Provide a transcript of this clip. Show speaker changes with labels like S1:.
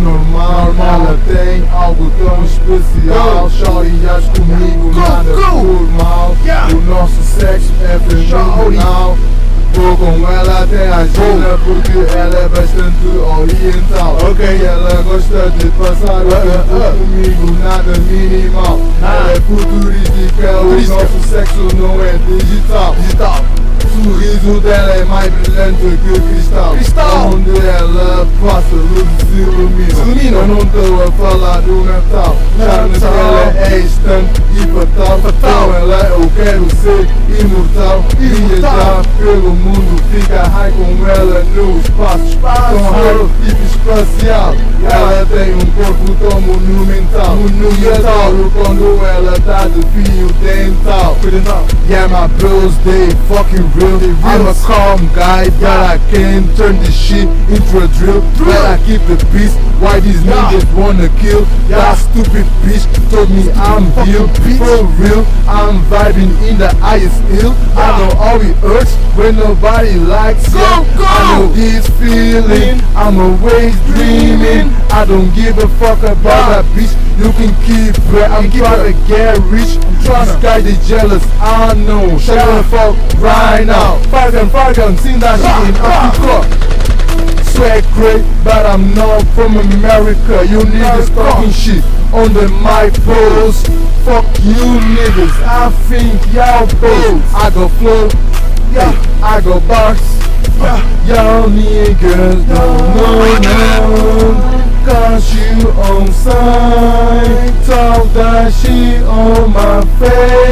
S1: normal. Ela tem algo tão especial. Chorias comigo, nada por mal. O nosso sexo é fenomenal. Vou com ela até a China porque ela é bastante oriental. Ok, ela gosta de passar o tempo comigo, nada minimal. Ela é futurística, o nosso sexo não é digital. Sorriso dela é mais brilhante que cristal. Cristal. Onde ela passa, luz se ilumina. ilumina. Eu não estou a falar do Natal. Charme dela é instante e fatal. fatal. Com ela eu quero ser imortal. E viajar pelo mundo, fica high com ela no espaço. espaço. Com ela tipo espacial. Ela tem um corpo tão monumental. Monumental. Quando ela tá de fio dental. Yeah, my bros, they fucking real. I'm a calm guy, but I can turn this shit into a drill. But I keep the peace. Why these niggas wanna kill? That stupid bitch told me I'm real. For real, I'm vibing in the highest hill. I know how it hurts when nobody likes you. I know this feeling. I'm always dreaming. I don't give a fuck about that bitch. You can keep it. I'm trying to get rich. I'm trying to guy they jealous. I know. Shut the fuck right now. Falcon, Falcon, sing that shit in Africa. Swag great, but I'm not from America. You niggas talking shit on the mic post. Fuck you niggas. I think y'all both. I go flow. Yeah, I go box. Y'all niggas don't know none. On sign Talk that she on my face